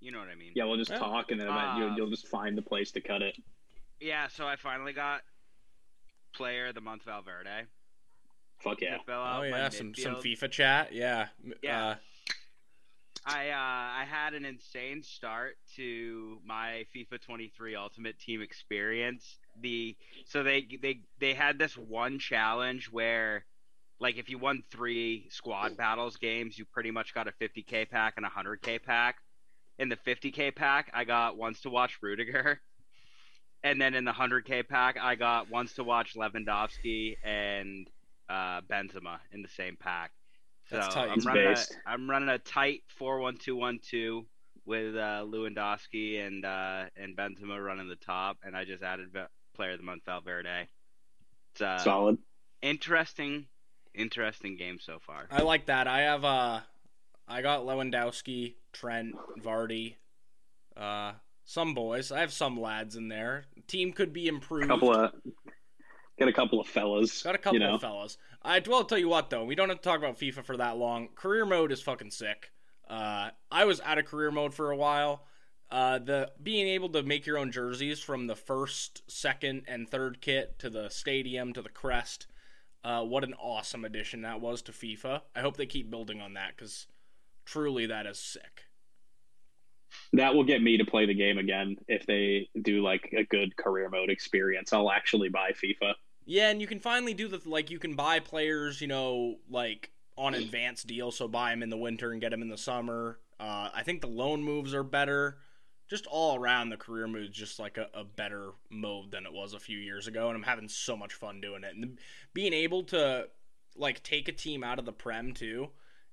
You know what I mean? Yeah, we'll just Yeah. talk, and then Uh, you'll, you'll just find the place to cut it. Yeah. So I finally got player of the month Valverde. Fuck yeah. fill out Oh yeah, some some. FIFA chat. Yeah. Yeah. Uh, I uh, I had an insane start to my FIFA 23 Ultimate Team experience. The so they they they had this one challenge where like if you won 3 squad battles games, you pretty much got a 50k pack and a 100k pack. In the 50k pack, I got once to watch Rudiger. And then in the 100k pack, I got once to watch Lewandowski and uh, Benzema in the same pack. So That's tight. I'm running, a, based. I'm running a tight four one two one two with uh, Lewandowski and uh, and Benzema running the top, and I just added Va- Player of the Month Valverde. It's uh, Solid. interesting, interesting game so far. I like that. I have uh, I got Lewandowski, Trent, Vardy, uh, some boys. I have some lads in there. Team could be improved. couple of got a couple of fellas. Got a couple you know? of fellas. I well, I'll tell you what though, we don't have to talk about FIFA for that long. Career mode is fucking sick. Uh, I was out of career mode for a while. Uh, the being able to make your own jerseys from the first, second, and third kit to the stadium to the crest. Uh, what an awesome addition that was to FIFA. I hope they keep building on that because truly that is sick. That will get me to play the game again if they do like a good career mode experience. I'll actually buy FIFA. Yeah, and you can finally do the like you can buy players, you know, like on advanced deal, so buy them in the winter and get them in the summer. Uh, I think the loan moves are better. Just all around, the career mode is just like a, a better mode than it was a few years ago, and I'm having so much fun doing it. And being able to like take a team out of the prem too,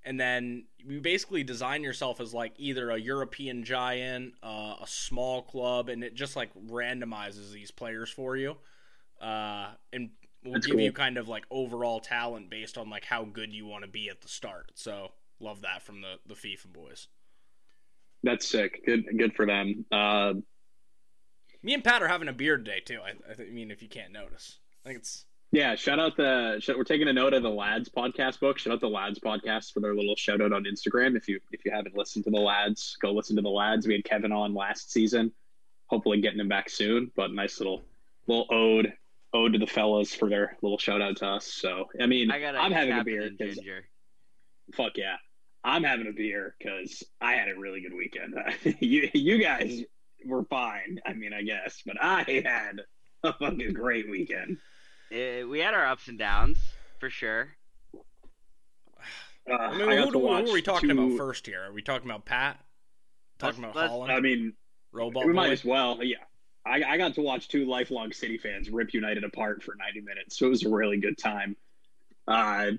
and then you basically design yourself as like either a European giant, uh, a small club, and it just like randomizes these players for you uh, and will That's give you kind of like overall talent based on like how good you want to be at the start. So love that from the the FIFA boys. That's sick. Good, good for them. Uh, Me and Pat are having a beer today too. I, I th- I mean, if you can't notice, I think it's yeah, shout out the. Shout, we're taking a note of the Lads podcast book. Shout out the Lads podcast for their little shout out on Instagram. If you if you haven't listened to the Lads, go listen to the Lads. We had Kevin on last season. Hopefully, getting him back soon. But nice little little ode ode to the fellas for their little shout out to us. So I mean, I. I'm having a beer because fuck yeah, I'm having a beer because I had a really good weekend. you you guys were fine. I mean, I guess, but I had a fucking great weekend. Uh, we had our ups and downs for sure. Uh, I mean, I got who, to who are we talking two- about first here? Are we talking about Pat? Talking Let's- about let's- Haaland? I mean, Robot we might as well. Yeah, I, I got to watch two lifelong City fans rip United apart for 90 minutes, so it was a really good time. Uh,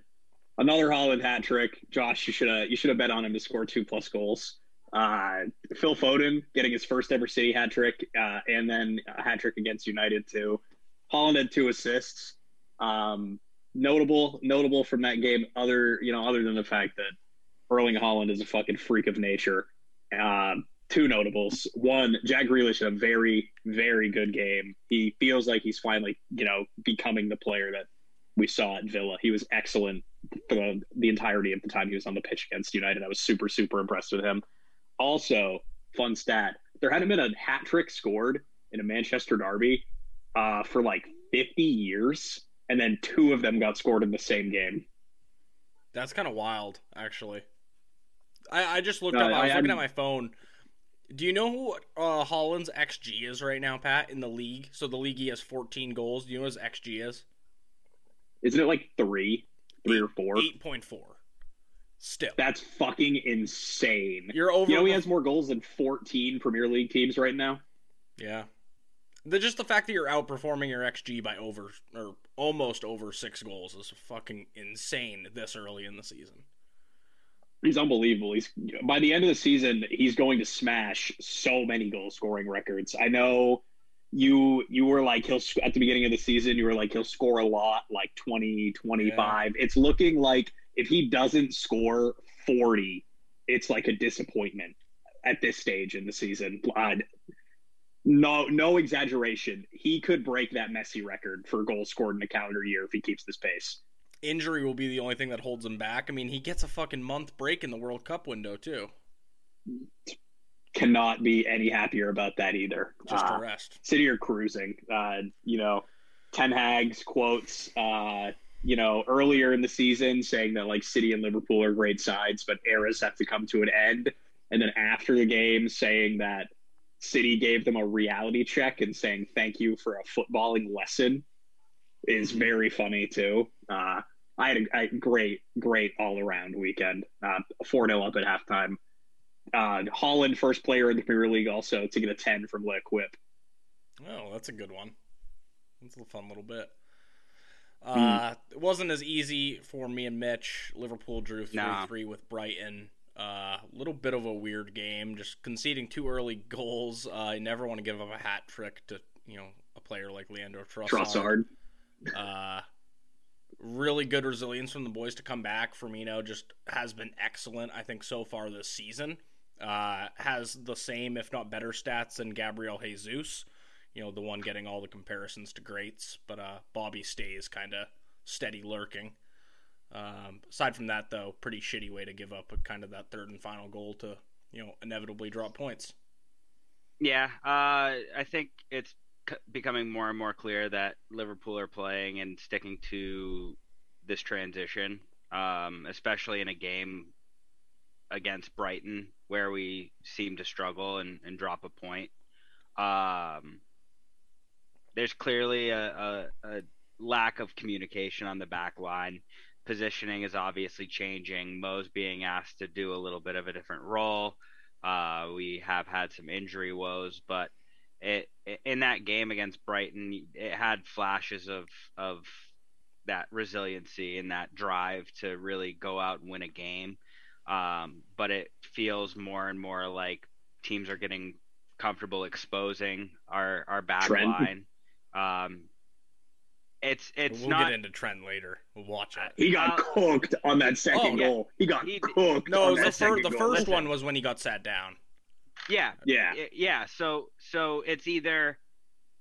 another Haaland hat trick. Josh, you should have you should have bet on him to score two plus goals. Uh, Phil Foden getting his first ever City hat trick, uh, and then a hat trick against United too. Haaland had two assists. Um, notable, notable from that game. Other, you know, other than the fact that Erling Haaland is a fucking freak of nature. Uh, two notables. One, Jack Grealish had a very, very good game. He feels like he's finally, you know, becoming the player that we saw at Villa. He was excellent for the, the entirety of the time he was on the pitch against United. I was super, super impressed with him. Also, fun stat: there hadn't been a hat trick scored in a Manchester derby uh, for like 50 years, and then two of them got scored in the same game. That's kind of wild, actually. I, I just looked up. I I was looking hadn't- at my phone. Do you know who uh, Haaland's XG is right now, Pat, in the league? So the league he has 14 goals. Do you know what his XG is? Isn't it like three, three or four? 8.4. Still. That's fucking insane. You're over. You know he has more goals than 14 Premier League teams right now. Yeah. The, just the fact that you're outperforming your XG by over or almost over six goals is fucking insane this early in the season. He's unbelievable. He's by the end of the season, he's going to smash so many goal scoring records. I know you you were like he'll at the beginning of the season you were like he'll score a lot like 20 25 it's looking like if he doesn't score 40 it's like a disappointment at this stage in the season no no exaggeration he could break that Messi record for goals scored in a calendar year if he keeps this pace Injury will be the only thing that holds him back. I mean, he gets a fucking month break in the World Cup window too. cannot be any happier about that either. Just uh, a rest. City are cruising. Uh, you know, Ten Hag's quotes. Uh, you know, earlier in the season saying that like City and Liverpool are great sides, but eras have to come to an end. And then after the game, saying that City gave them a reality check and saying thank you for a footballing lesson is very funny too. Uh, I had a, a, great, great all around weekend. 4 uh, 0 up at halftime. Uh, Haaland, first player in the Premier League, also to get a 10 from L'Equipe. Oh, that's a good one. That's a fun little bit. Hmm. Uh, mm. It wasn't as easy for me and Mitch. Liverpool drew 3 nah. 3 with Brighton. A uh, little bit of a weird game, just conceding two early goals. Uh, I never want to give up a hat trick to you know a player like Leandro Trossard. Trossard. Uh, really good resilience from the boys to come back. Firmino just has been excellent, I think, so far this season. Uh, has the same, if not better, stats than Gabriel Jesus. You know, the one getting all the comparisons to greats, but uh, Bobby stays kind of steady lurking. Um, aside from that, though, pretty shitty way to give up a, kind of that third and final goal to you know inevitably drop points. Yeah, uh, I think it's becoming more and more clear that Liverpool are playing and sticking to this transition, um, especially in a game against Brighton where we seem to struggle and, and drop a point. Um, there's clearly a, a, a, lack of communication on the back line positioning is obviously changing. Mo's being asked to do a little bit of a different role. Uh, we have had some injury woes, but it, in that game against Brighton, it had flashes of of that resiliency and that drive to really go out and win a game. Um, but it feels more and more like teams are getting comfortable exposing our our back Trent. line. Um, it's it's we'll not. get into Trent later. We'll watch it. He got uh, cooked on that second oh, goal. He got he, cooked. No, the, fir- the first one was when he got sat down. Yeah, yeah, yeah. So so it's either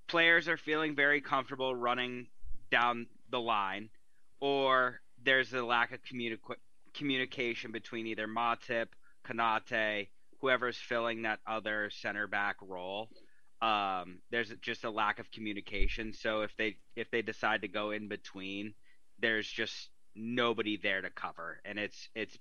players are feeling very comfortable running down the line, or there's a lack of communi- communication between either Matip, Konate, whoever's filling that other center back role um, there's just a lack of communication. So if they if they decide to go in between, there's just nobody there to cover, and it's it's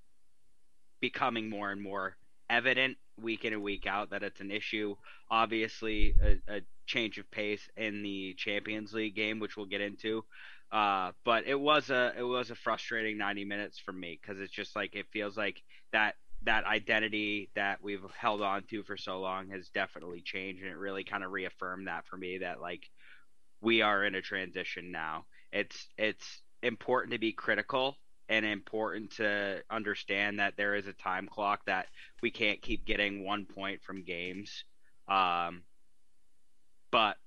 becoming more and more evident week in and week out that it's an issue. Obviously, a, a change of pace in the Champions League game, which we'll get into. Uh, but it was a it was a frustrating 90 minutes for me because it's just like it feels like that that identity that we've held on to for so long has definitely changed and it really kind of reaffirmed that for me that like we are in a transition now it's it's important to be critical and important to understand that there is a time clock that we can't keep getting one point from games um but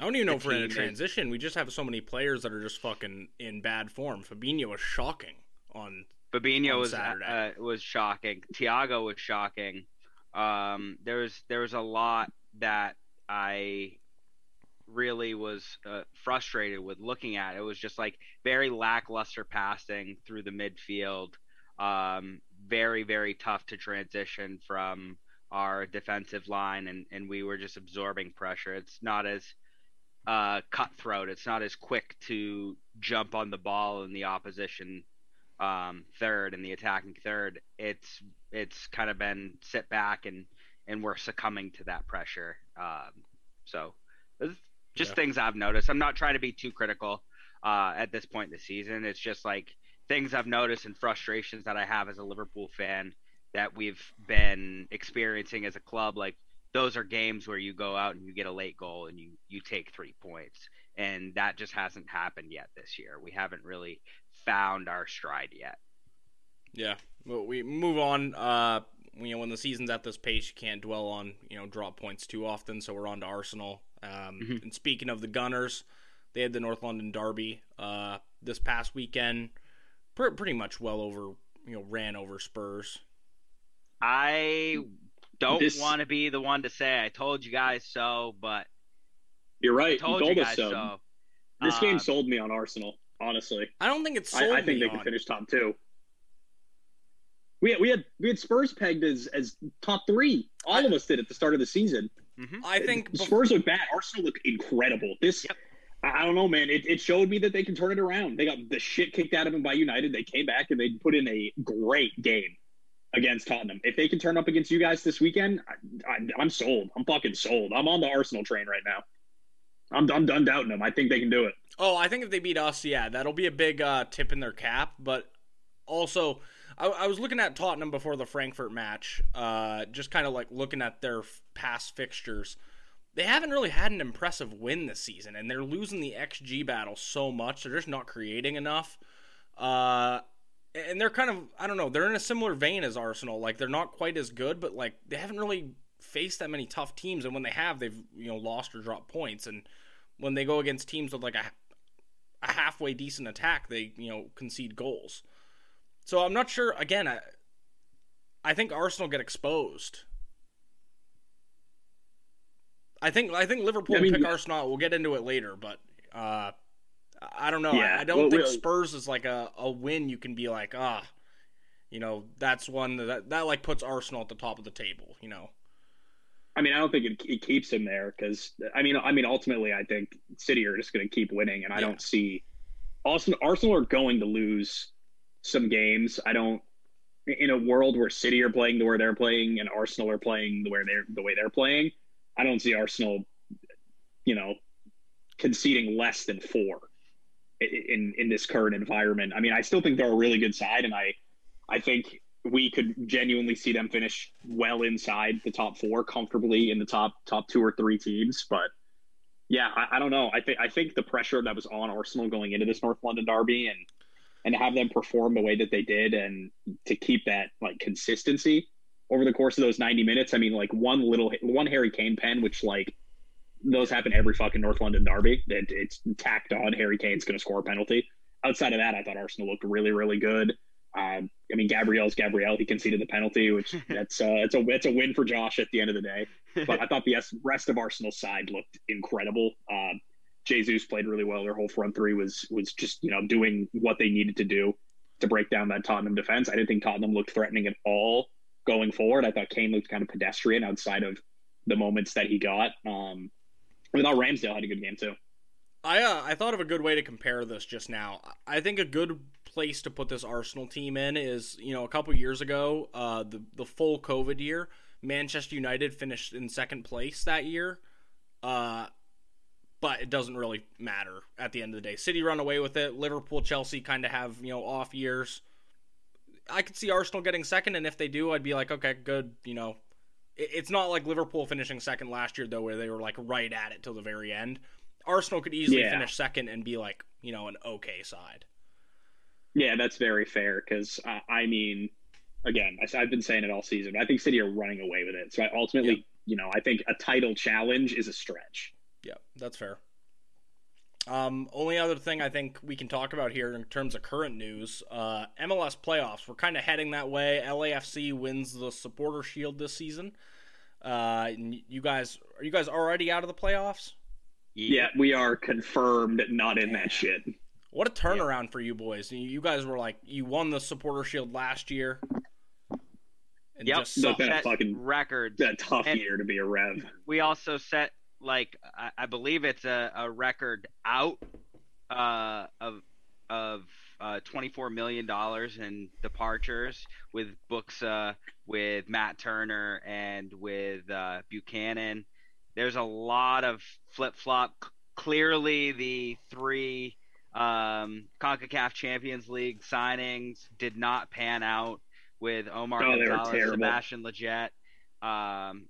I don't even know if we're in a transition. Is... We just have so many players that are just fucking in bad form. Fabinho was shocking on Fabinho was uh, was shocking. Thiago was shocking. Um, there was there was a lot that I really was uh, frustrated with looking at. It was just like very lackluster passing through the midfield. Um, very very tough to transition from our defensive line, and and we were just absorbing pressure. It's not as uh, cutthroat. It's not as quick to jump on the ball in the opposition um, third and the attacking third, it's it's kind of been sit back and and we're succumbing to that pressure. Um, so just yeah. things I've noticed. I'm not trying to be too critical uh, at this point in the season. It's just like things I've noticed and frustrations that I have as a Liverpool fan that we've been experiencing as a club. Like those are games where you go out and you get a late goal and you you take three points, and that just hasn't happened yet this year. We haven't really found our stride yet. Yeah, well, we move on. Uh, you know, when the season's at this pace, you can't dwell on you know drop points too often. So we're on to Arsenal. Um, mm-hmm. And speaking of the Gunners, they had the North London Derby uh, this past weekend. Pr- pretty much well over you know ran over Spurs. I don't this... want to be the one to say I told you guys so, but you're right. I told you, told you us so. so. This um, game sold me on Arsenal honestly. I don't think it's. I, I, think they on. can finish top two. We had, we had we had Spurs pegged as as top three. All I- of us did at the start of the season. Mhm. I think Spurs look bad. Arsenal look incredible. This Yep. I I don't know, man. It, it showed me that they can turn it around. They got the shit kicked out of them by United. They came back and they put in a great game against Tottenham. If they can turn up against you guys this weekend, I, I, I'm sold. I'm fucking sold. I'm on the Arsenal train right now. I'm, I'm done doubting them. I think they can do it. Oh, I think if they beat us, yeah, that'll be a big uh, tip in their cap. But also, I, I was looking at Tottenham before the Frankfurt match, uh, just kind of like looking at their f- past fixtures. They haven't really had an impressive win this season, and they're losing the XG battle so much. They're just not creating enough. Uh, and they're kind of, I don't know, they're in a similar vein as Arsenal. Like, they're not quite as good, but like, they haven't really faced that many tough teams. And when they have, they've, you know, lost or dropped points. And when they go against teams with like a a halfway decent attack, they you know concede goals. So I'm not sure. Again, I I think Arsenal get exposed. I think I think Liverpool I mean, pick yeah. Arsenal. We'll get into it later, but uh, I don't know. Yeah, I, I don't well, think we'll- Spurs is like a, a win. You can be like ah, you know that's one that that like puts Arsenal at the top of the table. You know. I mean, I don't think it, it keeps him there because I mean, I mean, ultimately, I think City are just going to keep winning, and I Yeah. don't see Arsenal. Arsenal are going to lose some games. I don't. In a world where City are playing the way they're playing and Arsenal are playing the way they're the way they're playing, I don't see Arsenal, you know, conceding less than four in in this current environment. I mean, I still think they're a really good side, and I I think we could genuinely see them finish well inside the top four, comfortably in the top top two or three teams. But yeah, I, I don't know. I think I think the pressure that was on Arsenal going into this North London derby and and have them perform the way that they did and to keep that like consistency over the course of those 90 minutes. I mean, like one little one Harry Kane pen, which like those happen every fucking North London derby. It, it's tacked on. Harry Kane's going to score a penalty. Outside of that, I thought Arsenal looked really, really good. Um, I mean, Gabriel's Gabriel. He conceded the penalty, which that's uh, it's a it's a win for Josh at the end of the day. But I thought the rest of Arsenal's side looked incredible. Um, Jesus played really well. Their whole front three was was just you know doing what they needed to do to break down that Tottenham defense. I didn't think Tottenham looked threatening at all going forward. I thought Kane looked kind of pedestrian outside of the moments that he got. Um, I thought Ramsdale had a good game too. I uh, I thought of a good way to compare this just now. I think a good place to put this Arsenal team in is you know a couple years ago, uh, the the full COVID year, Manchester United finished in second place that year, uh, but it doesn't really matter at the end of the day. City run away with it. Liverpool, Chelsea kind of have you know off years. I could see Arsenal getting second, and if they do, I'd be like, okay, good. You know, It- it's not like Liverpool finishing second last year though, where they were like right at it till the very end. Arsenal could easily Yeah. finish second and be like, you know, an okay side. Yeah, that's very fair because uh, I mean, again, I, I've been saying it all season. But I think City are running away with it. So I ultimately, Yeah. you know, I think a title challenge is a stretch. Yeah, that's fair. Um, only other thing I think we can talk about here in terms of current news, uh, MLS playoffs. We're kind of heading that way. LAFC wins the Supporter Shield this season. Uh, and you guys, are you guys already out of the playoffs? Yeah, we are confirmed not in that shit. What a turnaround for you boys! You- You guys were like, you won the Supporter Shield last year. And Yep. just No, that- set fucking- records. That tough And- year to be a Rev. we also set like I, I believe it's a, a record out uh, of of uh, twenty four million dollars in departures with books uh, with Matt Turner and with uh, Buchanan. There's a lot of flip flop. Clearly, the three um, Concacaf Champions League signings did not pan out with Omar Oh, Gonzalez. Sebastian Lletget. Um,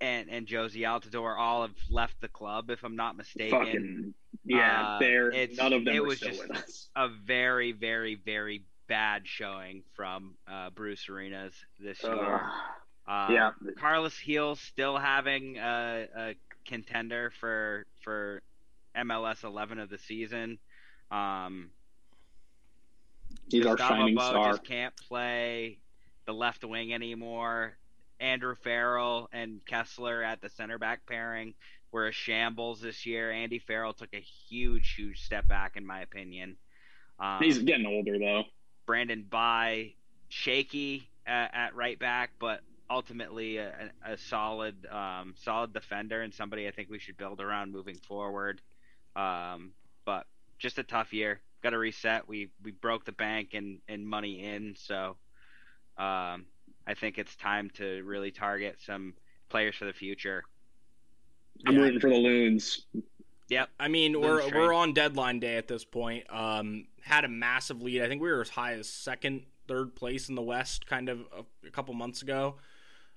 and and Jozy Altidore all have left the club, if I'm not mistaken. Fucking yeah, Uh, they're none of them it was just-. A very, very, very bad showing from uh, Bruce Arenas this year. Uh, yeah. Carlos Gil still having a, a contender for for MLS 11 of the season. Um, He's our shining Bou star. just can't play the left wing anymore. Andrew Farrell and Kessler at the center back pairing were a shambles this year. Andy Farrell took a huge, huge step back, in my opinion. Um, He's getting older though. Brandon Bye shaky at, at, right back, but ultimately a, a solid um, solid defender and somebody I think we should build around moving forward. Um, but just a tough year. Got to reset. We we broke the bank and and money in, so um, I think it's time to really target some players for the future. I'm yeah. rooting for the Loons. Yep. I mean, Loons we're train. we're on deadline day at this point. Um, had a massive lead. I think we were as high as second, third place in the West, kind of a, a couple months ago.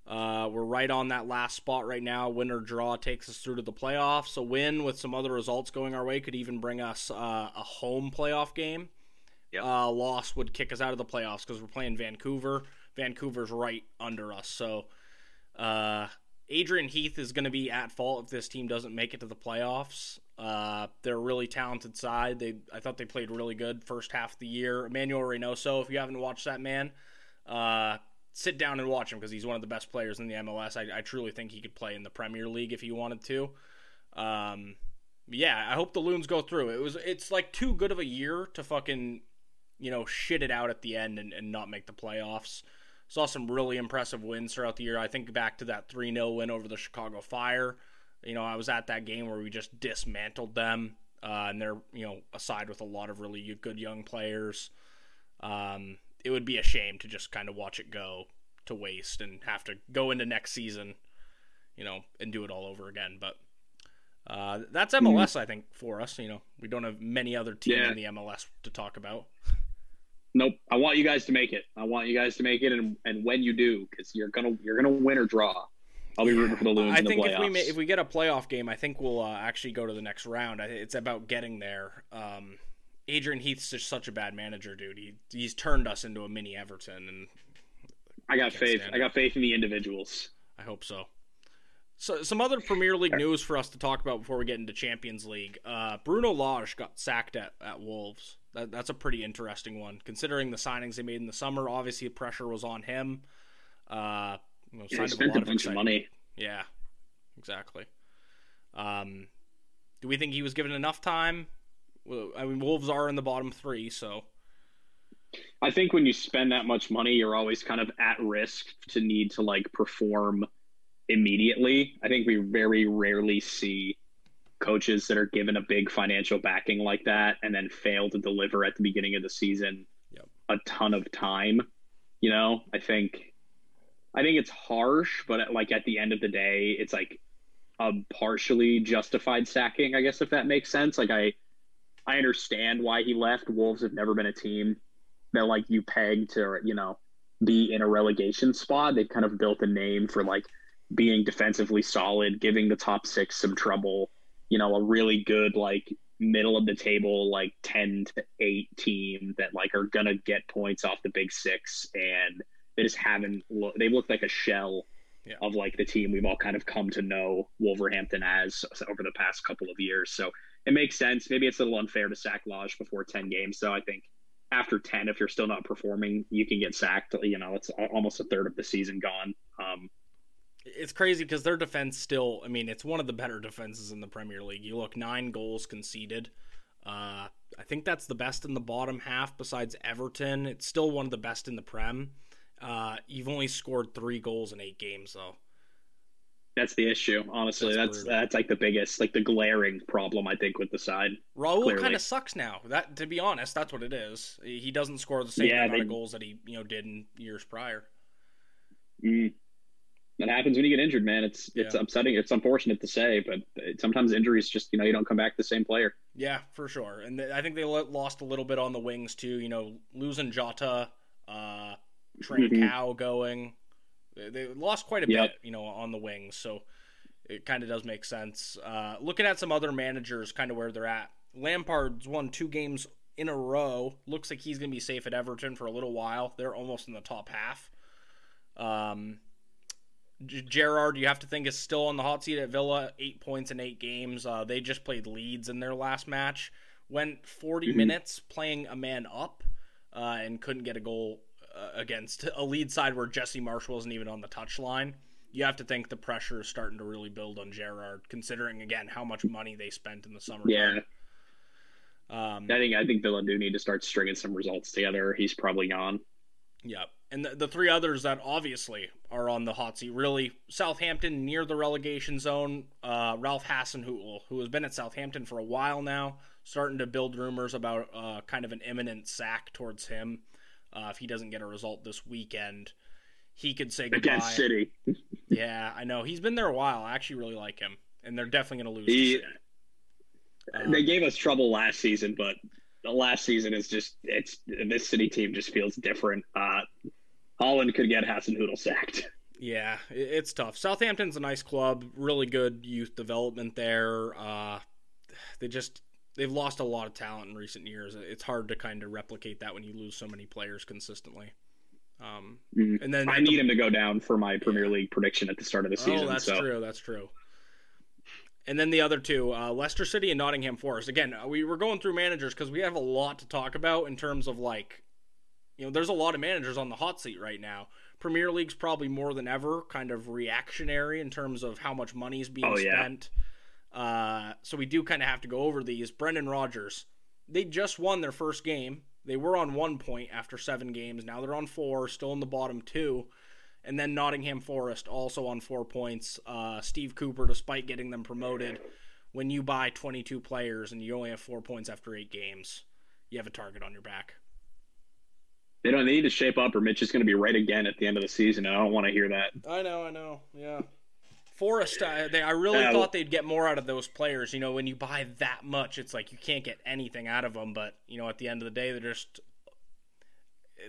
Uh, we're right on that last spot right now. Win or draw takes us through to the playoffs. A win with some other results going our way could even bring us uh, a home playoff game. Yep. Uh, loss would kick us out of the playoffs because we're playing Vancouver. Vancouver's right under us. So uh, Adrian Heath is going to be at fault if this team doesn't make it to the playoffs. Uh, they're a really talented side. They I thought they played really good first half of the year. Emmanuel Reynoso, if you haven't watched that man, uh, sit down and watch him because he's one of the best players in the MLS. I, I, truly think he could play in the Premier League if he wanted to. Um, yeah, I hope the Loons go through. It was it's like too good of a year to fucking you know shit it out at the end and, and not make the playoffs. Saw some really impressive wins throughout the year. I think back to that 3 0 win over the Chicago Fire. You know, I was at that game where we just dismantled them. Uh, and they're, you know, aside with a lot of really good young players. Um, it would be a shame to just kind of watch it go to waste and have to go into next season, you know, and do it all over again. But uh, that's MLS, mm-hmm. I think, for us. You know, we don't have many other teams yeah. in the MLS to talk about. Nope. I want you guys to make it. I want you guys to make it, and and when you do, because you're gonna you're gonna win or draw. I'll be rooting for the Loons. I think if we if we get a playoff game, I think we'll uh, actually go to the next round. It's about getting there. Um, Adrian Heath's just such a bad manager, dude. He he's turned us into a mini Everton, and I got faith. I got faith in the individuals. I hope so. So, some other Premier League news for us to talk about before we get into Champions League. Uh, Bruno Lage got sacked at, at Wolves. That, that's a pretty interesting one, considering the signings they made in the summer. Obviously, pressure was on him. Uh, you know, yeah, spent a, a bunch of money. Yeah, exactly. Um, do we think he was given enough time? Well, I mean, Wolves are in the bottom three, so. I think when you spend that much money, you're always kind of at risk to need to like perform immediately. I think we very rarely see coaches that are given a big financial backing like that and then fail to deliver at the beginning of the season yep. a ton of time. You know, I think I think it's harsh, but like at the end of the day, it's like a partially justified sacking, I guess if that makes sense. Like I I understand why he left. Wolves have never been a team that like you peg to, you know, be in a relegation spot. They've kind of built a name for like being defensively solid, giving the top six some trouble, you know, a really good like middle of the table like 10 to 8 team that like are going to get points off the big 6 and they just haven't lo- they look like a shell yeah. of like the team we've all kind of come to know Wolverhampton as over the past couple of years. So it makes sense. Maybe it's a little unfair to sack Lage before 10 games. So I think after 10, if you're still not performing, you can get sacked. You know, it's almost a third of the season gone. Um, it's crazy because their defense still, I mean, it's one of the better defenses in the Premier League. You look, nine goals conceded. Uh, I think that's the best in the bottom half besides Everton. It's still one of the best in the Prem. Uh, you've only scored three goals in eight games, though. That's the issue, honestly. That's that's, that's, like the biggest, like the glaring problem I think with the side. Raul kind of sucks now. That, to be honest, that's what it is. He doesn't score the same yeah, amount they, of goals that he you know did in years prior. Mm, that happens when you get injured, man. It's it's yeah. upsetting. It's unfortunate to say, but sometimes injuries just you know you don't come back the same player. Yeah, for sure. And I think they lost a little bit on the wings too. You know, losing Jota, uh, Trent mm-hmm. Cow going. They lost quite a yep. bit, you know, on the wings. So it kind of does make sense. Uh, looking at some other managers, kind of where they're at. Lampard's won two games in a row. Looks like he's going to be safe at Everton for a little while. They're almost in the top half. Um, Gerrard, you have to think is still on the hot seat at Villa. Eight points in eight games. Uh, they just played Leeds in their last match. Went 40 mm-hmm. minutes playing a man up uh, and couldn't get a goal uh, against a lead side where Jesse Marsch wasn't even on the touchline. You have to think the pressure is starting to really build on Gerrard, considering again how much money they spent in the summer. Yeah. Um, I think I think Villa do need to start stringing some results together. He's probably gone. Yep. And the, the three others that obviously are on the hot seat, really, Southampton near the relegation zone. Uh, Ralph Hasenhüttl, who has been at Southampton for a while now, starting to build rumors about uh, kind of an imminent sack towards him uh, if he doesn't get a result this weekend. He could say goodbye. Against City. Yeah, I know. He's been there a while. I actually really like him, and they're definitely going to lose. He- City. Um, they gave us trouble last season, but the last season is just it's this City team just feels different. Uh, Haaland could get Hasenhüttl sacked. Yeah, it's tough. Southampton's a nice club, really good youth development there. Uh, they just they've lost a lot of talent in recent years. It's hard to kind of replicate that when you lose so many players consistently. Um, Mhm. and then I need him to go down for my Premier League prediction at the start of the season. Oh, that's so true. That's true. And then the other two, uh, Leicester City and Nottingham Forest. Again, uh, we were going through managers because we have a lot to talk about in terms of like, you know, there's a lot of managers on the hot seat right now. Premier League's probably more than ever kind of reactionary in terms of how much money is being Oh, yeah. Spent. Uh, so we do kind of have to go over these. Brendan Rodgers, they just won their first game. They were on one point after seven games. Now they're on four, still in the bottom two. And then Nottingham Forest also on four points. Uh, Steve Cooper, despite getting them promoted, when you buy 22 players and you only have four points after eight games, you have a target on your back. they don't they need to shape up, or Mitch is going to be right again at the end of the season. And I don't want to hear that. I know, I know, yeah. Forest, uh, they, I really Yeah, thought they'd get more out of those players. You know, when you buy that much, it's like you can't get anything out of them. But you know, at the end of the day, they're just.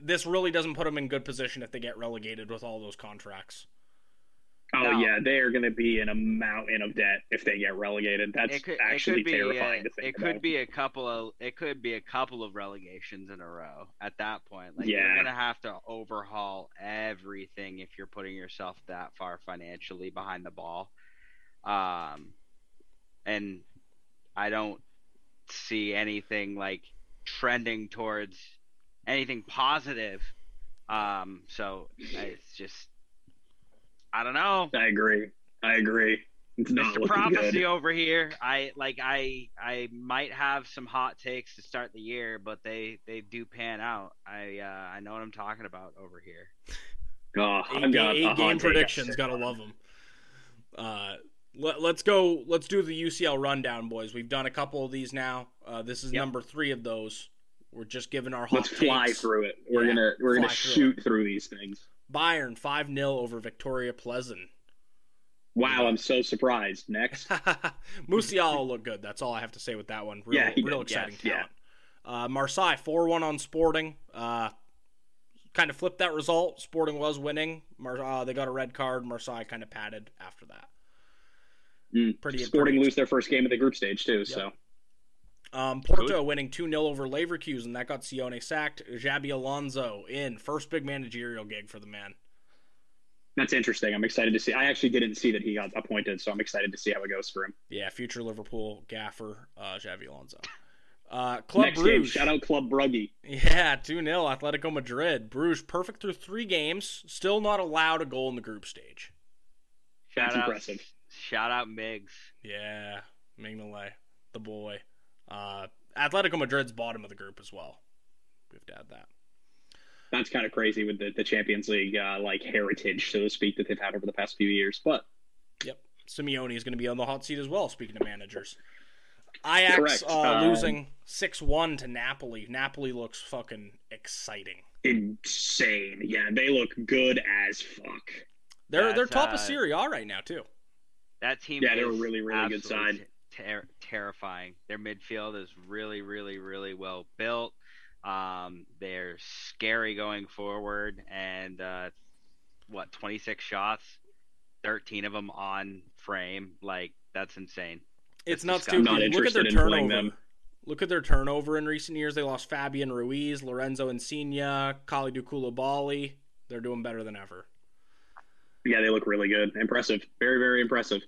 This really doesn't put them in good position if they get relegated with all those contracts. Oh No. yeah, they are going to be in a mountain of debt if they get relegated. That's could, actually be, terrifying uh, to think it about. could be a couple of it could be a couple of relegations in a row at that point. Like Yeah. you're gonna have to overhaul everything if you're putting yourself that far financially behind the ball. Um, and I don't see anything like trending towards anything positive. Um, so it's just I don't know. I agree. I agree. It's not Mr. Prophecy good. over here. I like I I might have some hot takes to start the year, but they they do pan out. I uh, I know what I'm talking about over here. Oh, Eight, I've got a eight game predictions, gotta love them. Uh, let, let's go. Let's do the UCL rundown, boys. We've done a couple of these now. Uh, this is Yep. number three of those. We're just giving our hot Let's fly through it. We're Yeah, gonna we're gonna fly through shoot through these things. Bayern five 0 over Viktoria Plzeň. Wow, I'm so surprised. Next, Musiala looked good. That's all I have to say with that one. Real, Yeah, real did, exciting yes, yeah. Uh, Marseille four one on Sporting. Uh, kind of flipped that result. Sporting was winning. Mar- uh, they got a red card. Marseille kind of padded after that. Mm. Pretty Sporting pretty- lose their first game of the group stage too. So Um, Porto winning 2 0 over Leverkusen. And that got Seoane sacked. Xabi Alonso in. First big managerial gig for the man. that's interesting. I'm excited to see. I actually didn't see that he got appointed, so I'm excited to see how it goes for him. Yeah, future Liverpool gaffer, uh, Xabi Alonso. Uh, Club Next game, shout out Club Brugge. Yeah, 2 0 Atletico Madrid. Bruges perfect through three games. Still not allowed a goal in the group stage. Shout That's out, impressive. Shout out Migs. Yeah, Mignolet, the boy. Uh, Atletico Madrid's bottom of the group as well. We have to add that. That's kind of crazy with the, the Champions League uh, like heritage, so to speak, that they've had over the past few years. But Yep. Simeone is going to be on the hot seat as well, speaking of managers. Ajax Correct. uh, Um, losing 6 1 to Napoli. Napoli looks fucking exciting. insane. Yeah, they look good as fuck. They're they're top uh, of Serie A right now, too. That team. Yeah, they're a really, really good side. Ter- terrifying. Their midfield is really, really, really well built. Um, they're scary going forward, and uh, what 26 shots, 13 of them on frame. Like that's insane. It's It's nuts, just- too. I'm not Look at their in turnover. them. Look at their turnover in recent years. They lost Fabian Ruiz, Lorenzo Insigne, Khalidou Koulibaly. They're doing better than ever. Yeah, they look really good. Impressive. Very, very impressive.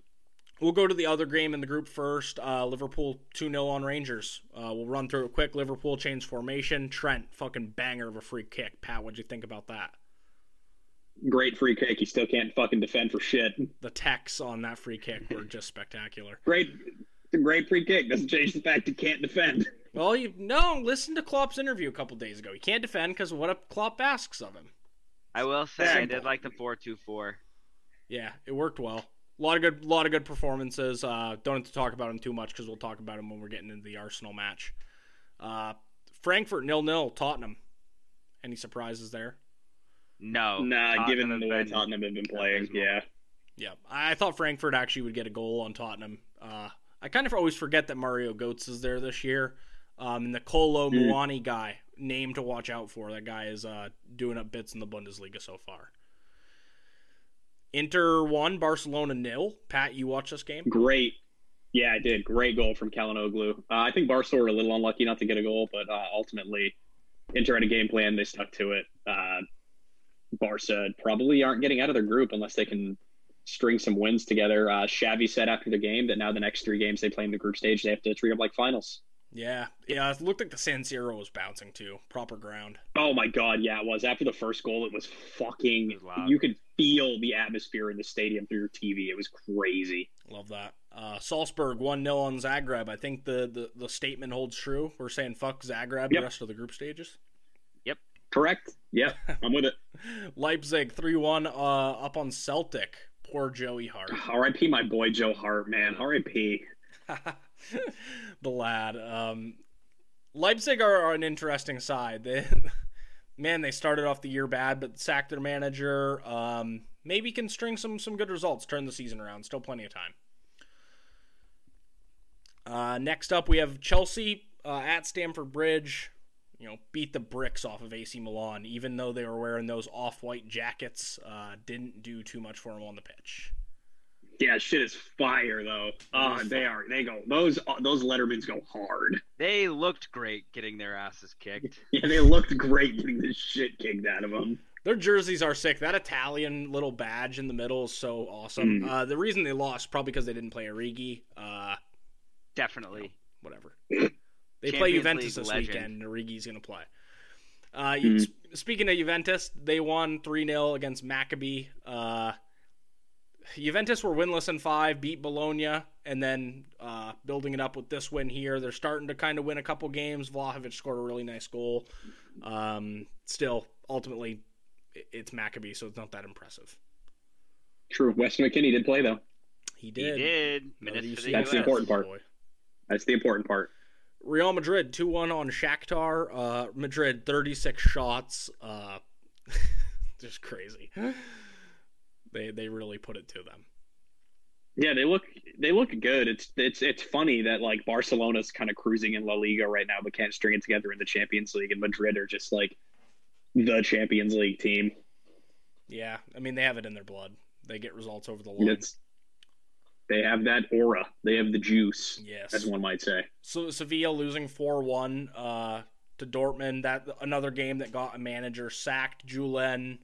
We'll go to the other game in the group first. Uh, Liverpool 2 0 on Rangers. Uh, we'll run through it quick. Liverpool changed formation. Trent, fucking banger of a free kick. Pat, what'd you think about that? Great free kick. He still can't fucking defend for shit. The techs on that free kick were just spectacular. Great. It's a great free kick. Doesn't change the fact he can't defend. Well, you no, listen to Klopp's interview a couple days ago. He can't defend because of what Klopp asks of him. I will say I did like the four two four. Yeah, it worked well. A lot of good, lot of good performances. Uh, don't have to talk about them too much because we'll talk about them when we're getting into the Arsenal match. Uh, Frankfurt nil nil Tottenham. Any surprises there? No. Nah, Tottenham given the way been- Tottenham have been playing, abysmal. yeah. Yeah, I I thought Frankfurt actually would get a goal on Tottenham. Uh, I kind of always forget that Mario Götze is there this year. Um, and the Kolo Mm. Muani guy, name to watch out for. That guy is uh, doing up bits in the Bundesliga so far. Inter one, Barcelona nil. Pat, you watched this game? Great. Yeah, I did. Great goal from Calhanoglu. Uh, I think Barca were a little unlucky not to get a goal, but uh, ultimately, Inter had a game plan. They stuck to it. Uh, Barca probably aren't getting out of their group unless they can string some wins together. Uh, Xavi said after the game that now the next three games they play in the group stage, they have to treat them like finals. Yeah, yeah. It looked like the San Siro was bouncing too. Proper ground. Oh my god, yeah, it was. After the first goal, it was fucking. It was loud. you could feel the atmosphere in the stadium through your TV. It was crazy. Love that. Uh, Salzburg one 0 on Zagreb. I think the, the the statement holds true. We're saying fuck Zagreb the rest of the group stages. Yep. Correct? Yeah, I'm with it. Leipzig three one uh, up on Celtic. Poor Joey Hart. R.I.P. my boy Joe Hart, man. R.I.P. the lad. Um, Leipzig are, are an interesting side. They, man, they started off the year bad, but sacked their manager. Um, maybe can string some some good results, turn the season around. Still plenty of time. Uh, next up, we have Chelsea uh, at Stamford Bridge. You know, beat the bricks off of AC Milan, even though they were wearing those off-white jackets. Uh, didn't do too much for them on the pitch. Yeah, shit is fire though. Oh, is they are. They go. Those uh, those Lettermans go hard. They looked great getting their asses kicked. Yeah, they looked great getting the shit kicked out of them. Their jerseys are sick. That Italian little badge in the middle is so awesome. Mm. Uh, the reason they lost probably because they didn't play Origi. Uh, Definitely. whatever. They play Juventus League this legend. weekend, and Origi's going to play. Uh, Mm. s- Speaking of Juventus, they won 3 0 against Maccabi. Uh, Juventus were winless in five, beat Bologna, and then uh, building it up with this win here. They're starting to kind of win a couple games. Vlahovic scored a really nice goal. Um, still, ultimately, it's Maccabi, so it's not that impressive. True. Weston McKennie did play though. He He did. did. Minutes the That's the important part. boy. That's the important part. Real Madrid 2 1 on Shakhtar. Uh, Madrid 36 shots. Uh, just crazy. They they really put it to them. Yeah, they look they look good. It's it's it's funny that like Barcelona's kind of cruising in La Liga right now, but can't string it together in the Champions League, and Madrid are just like the Champions League team. Yeah, I mean they have it in their blood. They get results over the line. It's they have that aura. They have the juice, yes. as one might say. So Sevilla losing 4-1 uh, to Dortmund. That another game that got a manager sacked. Julen.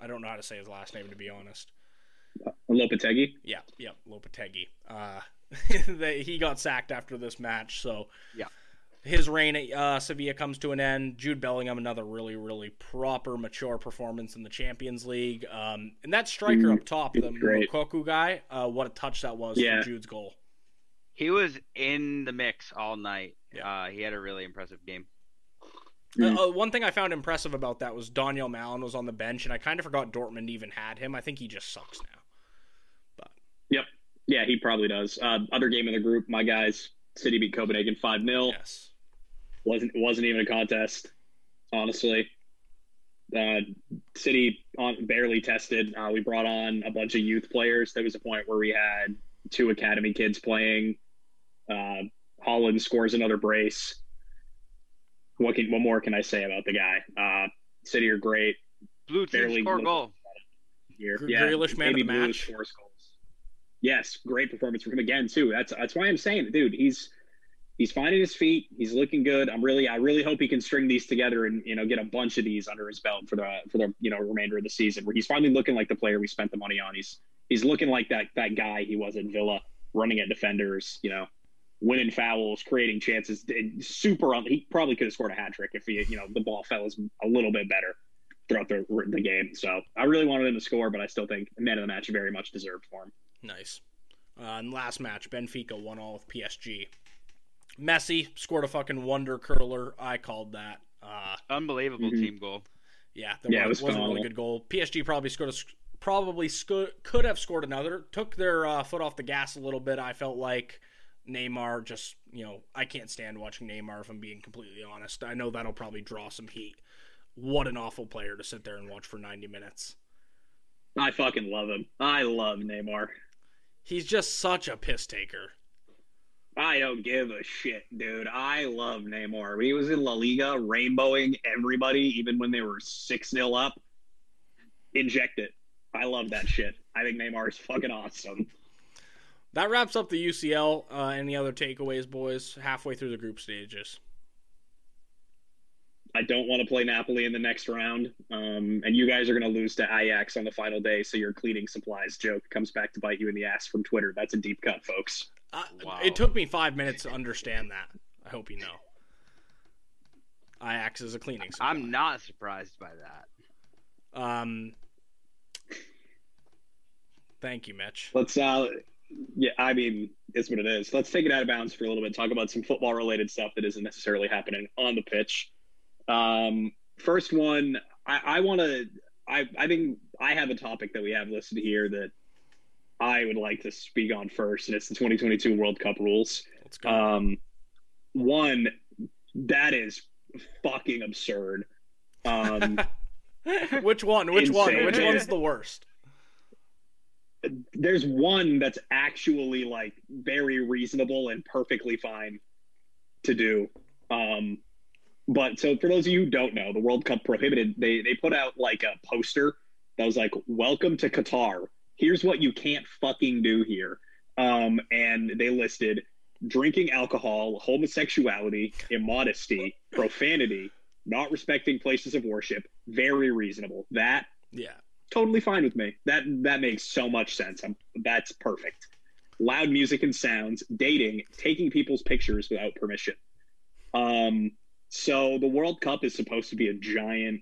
I don't know how to say his last name to be honest. Lopetegui. Yeah, yeah, Lopetegui. Uh, they, he got sacked after this match, so Yeah. his reign at uh, Sevilla comes to an end. Jude Bellingham, another really, really proper, mature performance in the Champions League. Um, and that striker Mhm. up top, the Great. Moukoko guy, uh, what a touch that was Yeah. for Jude's goal. He was in the mix all night. Yeah. Uh, he had a really impressive game. Mm. Uh, uh, one thing I found impressive about that was Donyell Malen was on the bench, and I kind of forgot Dortmund even had him. I think he just sucks now. But yep, yeah, he probably does. Uh, other game in the group, my guys, City beat Copenhagen five 0 Yes. wasn't wasn't even a contest, honestly. Uh, City on barely tested. Uh, we brought on a bunch of youth players. There was a point where we had two academy kids playing. Uh, Haaland scores another brace. What can what more can I say about the guy? Uh, City are great Blue team Barely score goal. here. Gr- yeah, Grealish man of the Blue match. scores goals. Yes, great performance from him again too. That's that's why I'm saying, dude, he's he's finding his feet. He's looking good. I'm really I really hope he can string these together and you know get a bunch of these under his belt for the for the you know remainder of the season where he's finally looking like the player we spent the money on. He's he's looking like that that guy he was at Villa, running at defenders, you know, winning fouls, creating chances. Super. un- He probably could have scored a hat trick if he you know the ball fell a little bit better throughout the the game. So I really wanted him to score, but I still think man of the match very much deserved for him. Nice. Uh, and last match, Benfica won all with PSG. Messi scored a fucking wonder curler. I called that. Uh, Unbelievable Mhm. team goal. Yeah, that Yeah, it was, was was a really good goal. PSG probably scored a, probably sco- could have scored another. Took their uh, foot off the gas a little bit. I felt like Neymar just you know I can't stand watching Neymar if I'm being completely honest. I know that'll probably draw some heat. What an awful player to sit there and watch for 90 minutes. I fucking love him. I love Neymar. He's just such a piss taker. I don't give a shit, dude. I love Neymar. When he was in La Liga, rainbowing everybody, even when they were 6 0 up, inject it. I love that shit. I think Neymar is fucking awesome. That wraps up the UCL. Uh, any other takeaways, boys? Halfway through the group stages. I don't want to play Napoli in the next round. Um, and you guys are going to lose to Ajax on the final day. So your cleaning supplies joke comes back to bite you in the ass from Twitter. That's a deep cut, folks. Uh, Wow. It took me five minutes to understand that. I hope you know. Ajax is a cleaning supply. I'm not surprised by that. Um, thank you, Mitch. Let's, uh, yeah, I mean, it's what it is. Let's take it out of bounds for a little bit. Talk about some football related stuff that isn't necessarily happening on the pitch. Um, first one, I, I want to, I, I think I have a topic that we have listed here that I would like to speak on first, and it's the 2022 World Cup rules. Um, one, that is fucking absurd. Um, which one? Which one? Which one's the worst? There's one that's actually like very reasonable and perfectly fine to do. Um, but so for those of you who don't know, the World Cup prohibited. They they put out like a poster that was like, "Welcome to Qatar. Here's what you can't fucking do here." Um, and they listed drinking alcohol, homosexuality, immodesty, profanity, not respecting places of worship. Very reasonable. That Yeah. Totally fine with me. That that makes so much sense. I'm, that's perfect. Loud music and sounds, dating, taking people's pictures without permission. Um, so the World Cup is supposed to be a giant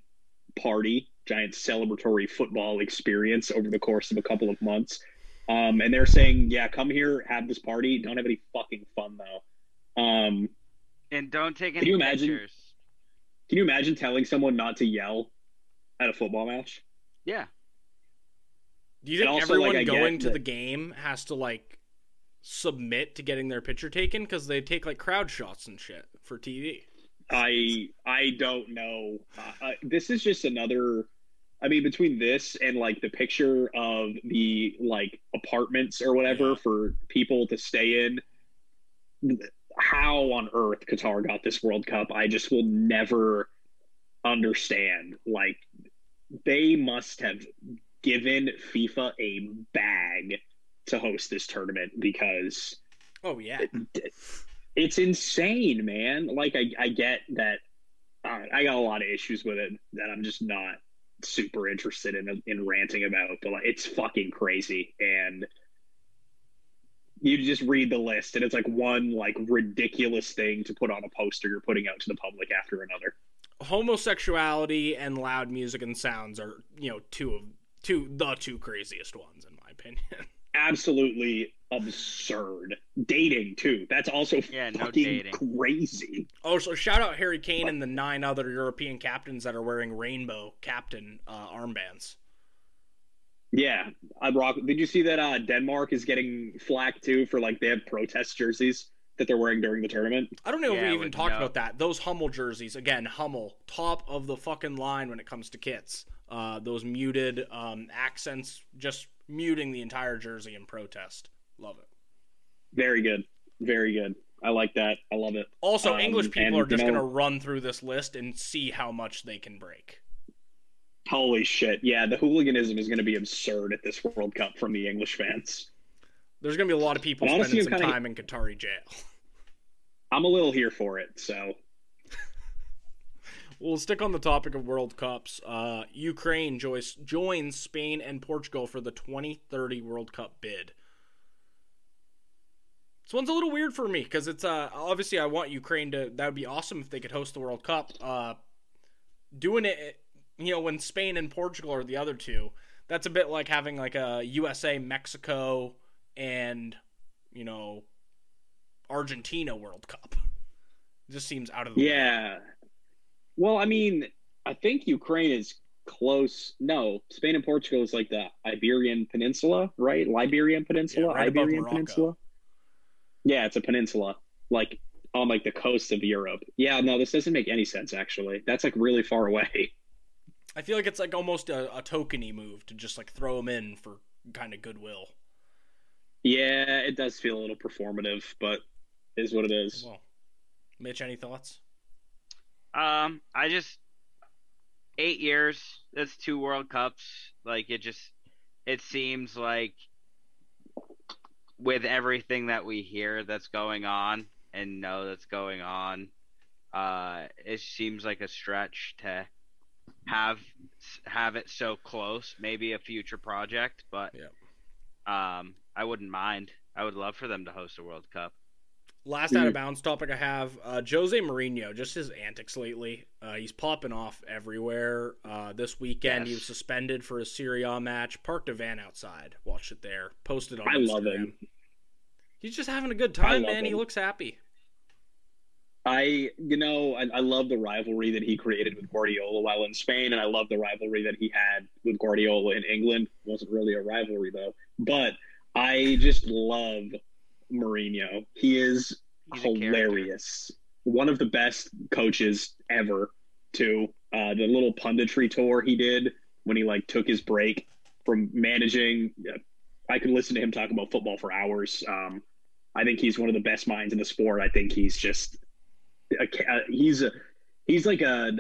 party, giant celebratory football experience over the course of a couple of months. Um, and they're saying, yeah, come here, have this party. Don't have any fucking fun though. Um, And don't take Can any you imagine- pictures. can you imagine telling someone not to yell at a football match? Yeah. Do you think also, everyone like, going to that- the game has to like submit to getting their picture taken because they take like crowd shots and shit for TV? I I don't know. Uh, uh, this is just another. I mean, between this and like the picture of the like apartments or whatever Yeah. for people to stay in, how on earth Qatar got this World Cup, I just will never understand. Like, they must have given FIFA a bag to host this tournament because Oh yeah. it's insane, man. Like I, I get that. Uh, I got a lot of issues with it that I'm just not super interested in in ranting about, but like, it's fucking crazy. And you just read the list, and it's like one like ridiculous thing to put on a poster you're putting out to the public after another. Homosexuality and loud music and sounds are you know two of two the two craziest ones in my opinion. Absolutely absurd. Dating too. That's also Yeah, no fucking dating. crazy. Oh, so shout out Harry Kane and the nine other European captains that are wearing rainbow captain uh, armbands. Yeah, I rock. Did you see that uh, Denmark is getting flack too for like they have protest jerseys that they're wearing during the tournament? I don't know if we even with talked no- about that. Those Hummel jerseys, again, Hummel, top of the fucking line when it comes to kits. Uh, those muted um, accents, just muting the entire jersey in protest. Love it. Very good, very good. I like that. I love it. Also, Um, English people are just going to run through this list and see how much they can break. Holy shit! Yeah, the hooliganism is going to be absurd at this World Cup from the English fans. There's going to be a lot of people And honestly, spending some I'm time in Qatari jail. I'm a little here for it. So We'll stick on the topic of World Cups. Uh, Ukraine joins, joins Spain and Portugal for the 2030 World Cup bid. This one's a little weird for me because it's uh, obviously I want Ukraine to. That would be awesome if they could host the World Cup. Uh, doing it, you know, when Spain and Portugal are the other two, that's a bit like having like a USA, Mexico, and you know, Argentina World Cup. Just seems out of the way. Well, I mean, I think Ukraine is close. No, Spain and Portugal is like the Iberian Peninsula, right? Liberian Peninsula, Yeah, right Iberian Peninsula. Yeah, it's a peninsula, like on like the coast of Europe. Yeah, no, this doesn't make any sense. Actually, that's like really far away. I feel like it's like almost a, a tokeny move to just like throw them in for kind of goodwill. Yeah, it does feel a little performative, but is what it is. Well, Mitch, any thoughts? Um, I just eight years. That's two World Cups. Like it just, it seems like with everything that we hear that's going on and know that's going on, uh, it seems like a stretch to have have it so close. Maybe a future project, but Yep. um, I wouldn't mind. I would love for them to host a World Cup. Last out of bounds topic I have uh, Jose Mourinho, just his antics lately. Uh, he's popping off everywhere. Uh, this weekend, he was suspended for a Serie A match. Parked a van outside, watched it there, posted on I Instagram. love him. He's just having a good time, man. He looks happy. I, you know, I, I love the rivalry that he created with Guardiola while in Spain, and I love the rivalry that he had with Guardiola in England. wasn't really a rivalry though, but I just love Mourinho. He is He's hilarious. One of the best coaches ever. To uh, the little punditry tour he did when he like took his break from managing. I could listen to him talk about football for hours. Um, I think he's one of the best minds in the sport. I think he's just a, ca- he's a he's like a,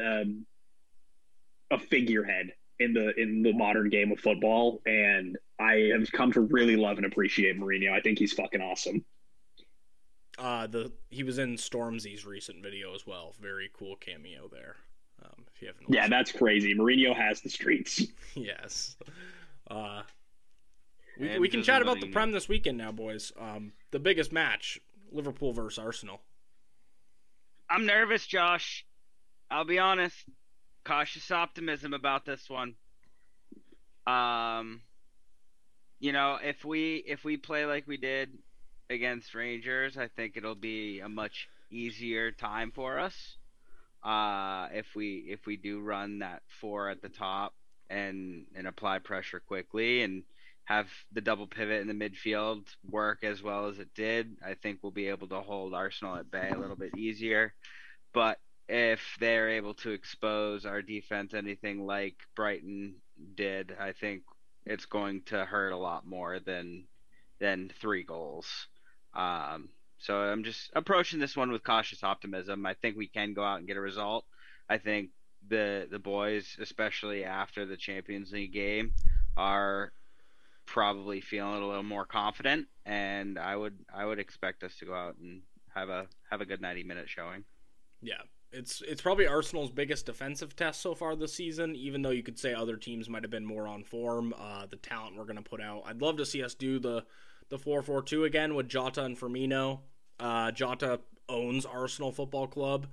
a a figurehead in the in the modern game of football, and I have come to really love and appreciate Mourinho. I think he's fucking awesome. Uh, the he was in Stormzy's recent video as well. Very cool cameo there. Um, if you haven't, Yeah, listened. that's crazy. Mourinho has the streets. yes. Uh, we, And we can chat about the Prem this weekend now, boys. Um, the biggest match: Liverpool versus Arsenal. I'm nervous, Josh. I'll be honest. Cautious optimism about this one. Um, you know, if we if we play like we did against Rangers, I think it'll be a much easier time for us. Uh, if we if we do run that four at the top and and apply pressure quickly and have the double pivot in the midfield work as well as it did, I think we'll be able to hold Arsenal at bay a little bit easier. But if they're able to expose our defense anything like Brighton did, I think it's going to hurt a lot more than than three goals. Um, so I'm just approaching this one with cautious optimism. I think we can go out and get a result. I think the the boys, especially after the Champions League game, are probably feeling a little more confident, and I would I would expect us to go out and have a have a good 90 minute showing. Yeah, it's it's probably Arsenal's biggest defensive test so far this season. Even though you could say other teams might have been more on form, uh, the talent we're going to put out. I'd love to see us do the the four four two again with Jota and Firmino. Uh, Jota owns Arsenal Football Club,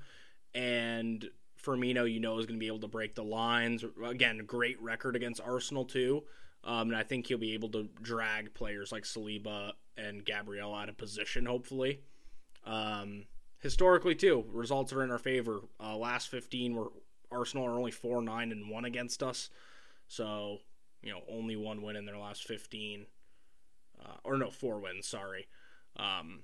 and Firmino, you know, is going to be able to break the lines. Again, great record against Arsenal too. Um, and I think he'll be able to drag players like Saliba and Gabriel out of position, hopefully. Um, historically, too, results are in our favor. Uh, last 15 were Arsenal are only 4 9 and 1 against us. So, you know, only one win in their last 15. Uh, or no, four wins, sorry. Um,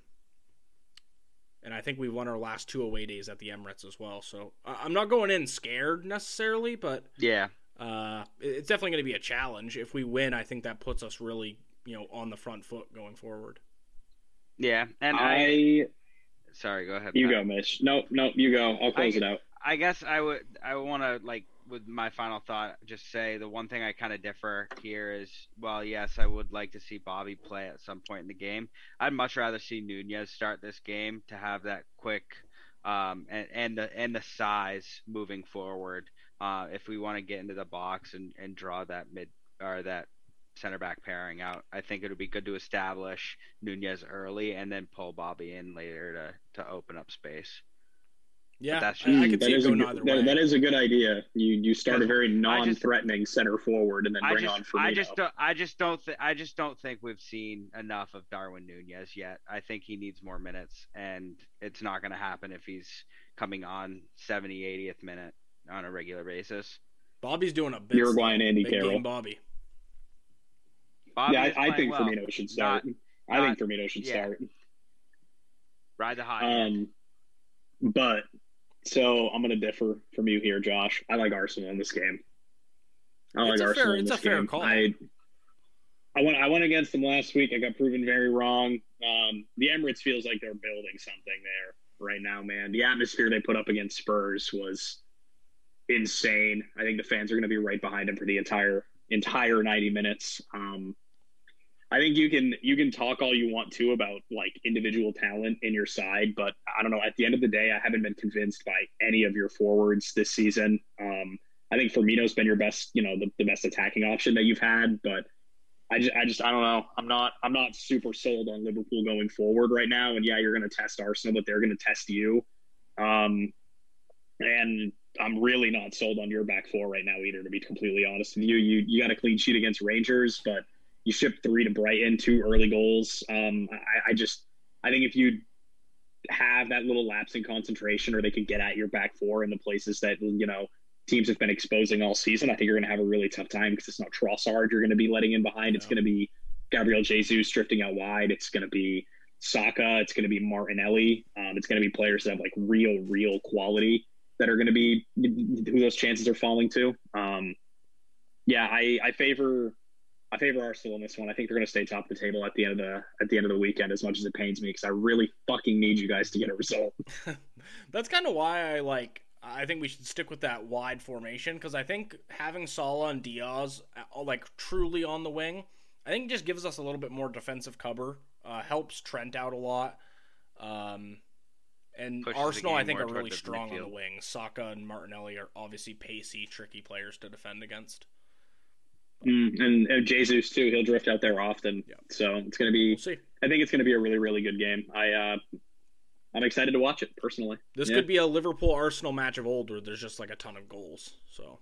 and I think we won our last two away days at the Emirates as well. So I- I'm not going in scared necessarily, but Yeah, uh, it's definitely going to be a challenge. If we win, I think that puts us really, you know, on the front foot going forward. yeah, and I, I sorry, go ahead. you go, Mish. Nope, nope, you go. I'll close I- it out. I guess I would I want to like with my final thought just say the one thing I kind of differ here is well yes I would like to see Bobby play at some point in the game. I'd much rather see Nunez start this game to have that quick um and and the and the size moving forward. Uh, if we want to get into the box and and draw that mid or that center back pairing out, I think it would be good to establish Nunez early and then pull Bobby in later to to open up space. Yeah, that's I, I could that see it is a going good- either that- way. that is a good idea. You you start a very non-threatening center forward and then I bring just, on Firmino. I just don't, I just don't, th- I just don't think we've seen enough of Darwin Nunez yet. I think he needs more minutes, and it's not going to happen if he's coming on 70, 80th minute. on a regular basis. Bobby's doing a bit. Uruguayan Andy Big Carroll. game, Bobby. Bobby yeah, I, I think well. Firmino should start. I not- think Firmino should yeah. start. Ride the hand. Um, but so I'm gonna differ from you here, Josh. I like Arsenal in this game. I like It's a Arsenal fair- in it's this a fair game. call. I I went I went against them last week. I got proven very wrong. Um, the Emirates feels like they're building something there right now, man. The atmosphere they put up against Spurs was insane. I think the fans are going to be right behind them for the entire entire 90 minutes. Um, I think you can you can talk all you want to about like individual talent in your side, but I don't know. At the end of the day, I haven't been convinced by any of your forwards this season. Um, I think Firmino's been your best, you know, the, the best attacking option that you've had, but I just, I just, I don't know. I'm not, I'm not super sold on Liverpool going forward right now. And yeah, you're going to test Arsenal, but they're going to test you. Um, and I'm really not sold on your back four right now either. To be completely honest with you, you you got a clean sheet against Rangers, but you ship three to Brighton, two early goals. Um, I, I just, I think if you have that little lapse in concentration, or they can get at your back four in the places that you know teams have been exposing all season, I think you're going to have a really tough time because it's not Trossard you're going to be letting in behind. It's going to be Gabriel Jesus drifting out wide. It's going to be Saka. It's going to be Martinelli. Um, it's going to be players that have like real, real quality that are going to be who those chances are falling to. Um, yeah, I, I favor I favor Arsenal in this one. I think they're going to stay top of the table at the end of the at the end of the weekend. As much as it pains me, because I really fucking need you guys to get a result. That's kind of why I like. I think we should stick with that wide formation because I think having Salah and Diaz uh, like truly on the wing, I think just gives us a little bit more defensive cover. Uh, helps Trent out a lot. Um, and Pushes Arsenal, I think, are really toward the strong on the midfield. wing. Saka and Martinelli are obviously pacey, tricky players to defend against. Mm, and, and Jesus too. He'll drift out there often. Yeah. So it's going to be. We'll see. I think it's going to be a really really good game. I uh, I'm excited to watch it personally. This Yeah. could be a Liverpool Arsenal match of old where there's just like a ton of goals. So.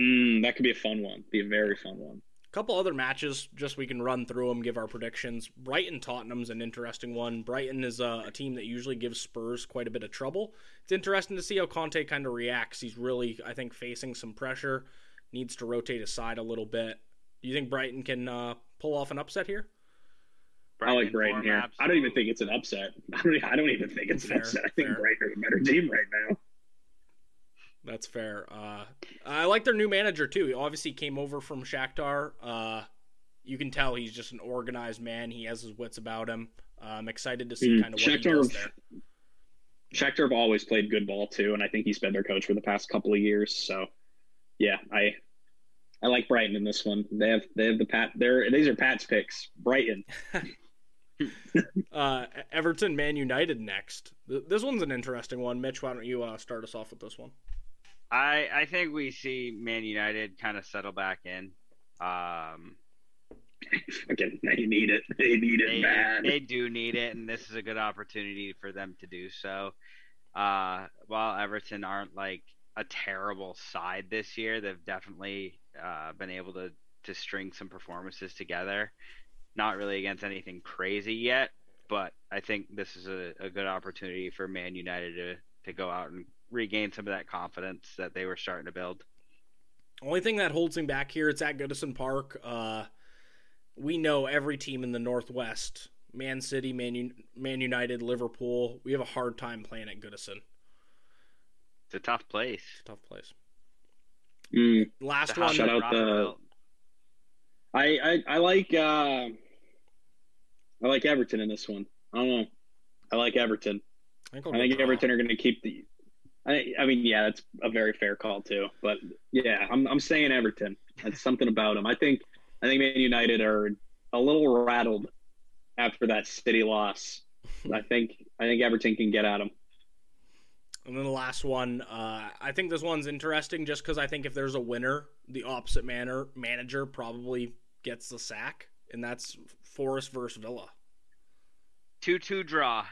Mm, that could be a fun one. Be a very fun one. A couple other matches, just we can run through them, give our predictions. Brighton Tottenham's an interesting one. Brighton is a, a team that usually gives Spurs quite a bit of trouble. It's interesting to see how Conte kind of reacts. He's really, I think, facing some pressure. Needs to rotate his side a little bit. Do you think Brighton can uh, pull off an upset here? I like Brighton Brighton form, here. I don't even think it's an upset. I don't, I don't even think it's Fair, an upset. I think fair. Brighton are a better team right now. That's fair. Uh, I like their new manager too. He obviously came over from Shakhtar. Uh, you can tell he's just an organized man. He has his wits about him. Uh, I'm excited to see Mm, kind of what he Shakhtar- does there. Shakhtar have always played good ball too, and I think he's been their coach for the past couple of years. So, yeah, I I like Brighton in this one. They have they have the Pat. They're these are Pat's picks. Brighton. Uh, Everton, Man United next. This one's an interesting one. Mitch, why don't you uh, start us off with this one? I I think we see Man United kind of settle back in. Um, Again, they need it. They need it they, bad. they do need it, and this is a good opportunity for them to do so. Uh, while Everton aren't like a terrible side this year, they've definitely uh, been able to to string some performances together. Not really against anything crazy yet, but I think this is a, a good opportunity for Man United to to go out and regain some of that confidence that they were starting to build. Only thing that holds him back here, it's at Goodison Park. Uh, we know every team in the Northwest, Man City, Man, Un- Man United, Liverpool, we have a hard time playing at Goodison. It's a tough place. It's a tough place. Mm, Last The one, Shout out the- I, I I like uh, I like Everton in this one. I don't know. I like Everton. I think, I'll I go think. Everton are going to keep the. I, I mean, yeah, that's a very fair call too. But yeah, I'm I'm saying Everton. That's something about them. I think I think Man United are a little rattled after that City loss. I think I think Everton can get at them. And then the last one, uh, I think this one's interesting just because I think if there's a winner, the opposite manner manager probably gets the sack, and that's Forest versus Villa. Two two draw.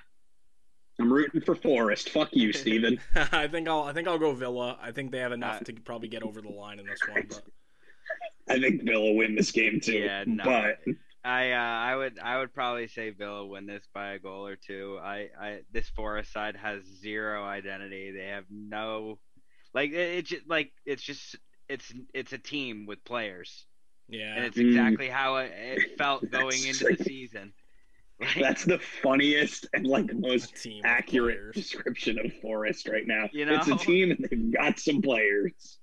I'm rooting for Forest. Fuck you, Steven. I think I'll I think I'll go Villa. I think they have enough Uh, to probably get over the line in this one. But I think Villa win this game too. Yeah, no. But I uh, I would I would probably say Villa win this by a goal or two. I, I this Forest side has zero identity. They have no Like it, it just like it's just it's it's a team with players, Yeah. and it's Mm. exactly how it, it felt going That's into the season. Like, That's the funniest and like the most team accurate players. description of Forest right now. You it's a team and they've got some players.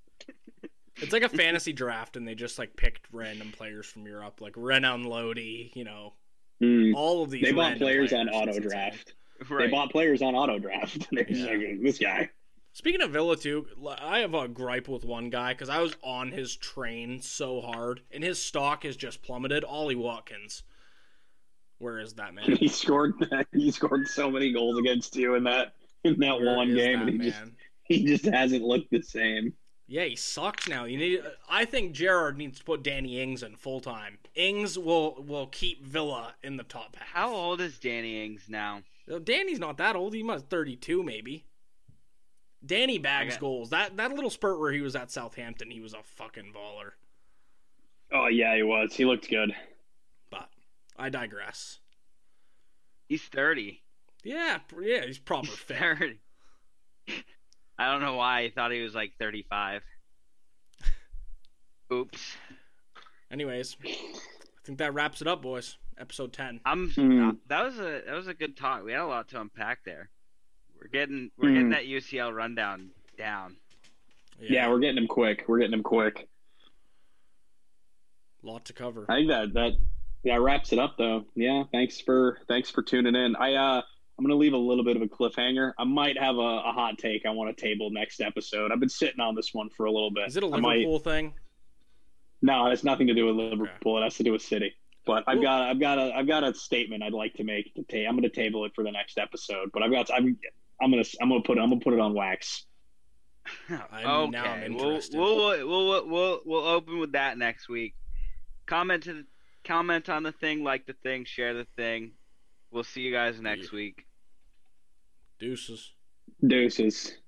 It's like a fantasy draft, and they just like picked random players from Europe, like Renan Lodi. You know, Mm. all of these. They bought random players on auto draft. right. They bought players on auto draft. They're Yeah. like, this guy. Speaking of Villa, too, I have a gripe with one guy because I was on his train so hard, and his stock has just plummeted. Ollie Watkins. Where is that man? He scored he scored so many goals against you in that in that Where one game, that and he just he just hasn't looked the same. Yeah, he sucks now. You need. I think Gerrard needs to put Danny Ings in full time. Ings will will keep Villa in the top half. How old is Danny Ings now? Danny's not that old. He must thirty two maybe. Danny bags got- goals. That that little spurt where he was at Southampton, he was a fucking baller. Oh yeah, he was. He looked good. But I digress. He's thirty. Yeah, yeah, he's proper He's fit. thirty. I don't know why I thought he was like thirty-five. Oops. Anyways, I think that wraps it up, boys. Episode ten. I'm. Uh, that was a that was a good talk. We had a lot to unpack there. We're getting we're getting Hmm. that UCL rundown down. Yeah. we're getting them quick. We're getting them quick. lot to cover. I think that that yeah wraps it up though. Yeah, thanks for thanks for tuning in. I uh I'm gonna leave a little bit of a cliffhanger. I might have a, a hot take I want to table next episode. I've been sitting on this one for a little bit. Is it a I might- Liverpool thing? No, it has nothing to do with Liverpool. It has to do with City. But I've Well- got I've got a I've got a statement I'd like to make. To ta- I'm going to table it for the next episode. But I've got I'm I'm gonna I'm gonna put it I'm gonna put it on wax. I'm- now I'm okay, we'll, we'll we'll we'll we'll we'll open with that next week. Comment to the, comment on the thing, like the thing, share the thing. We'll see you guys next week. Deuces. Deuces.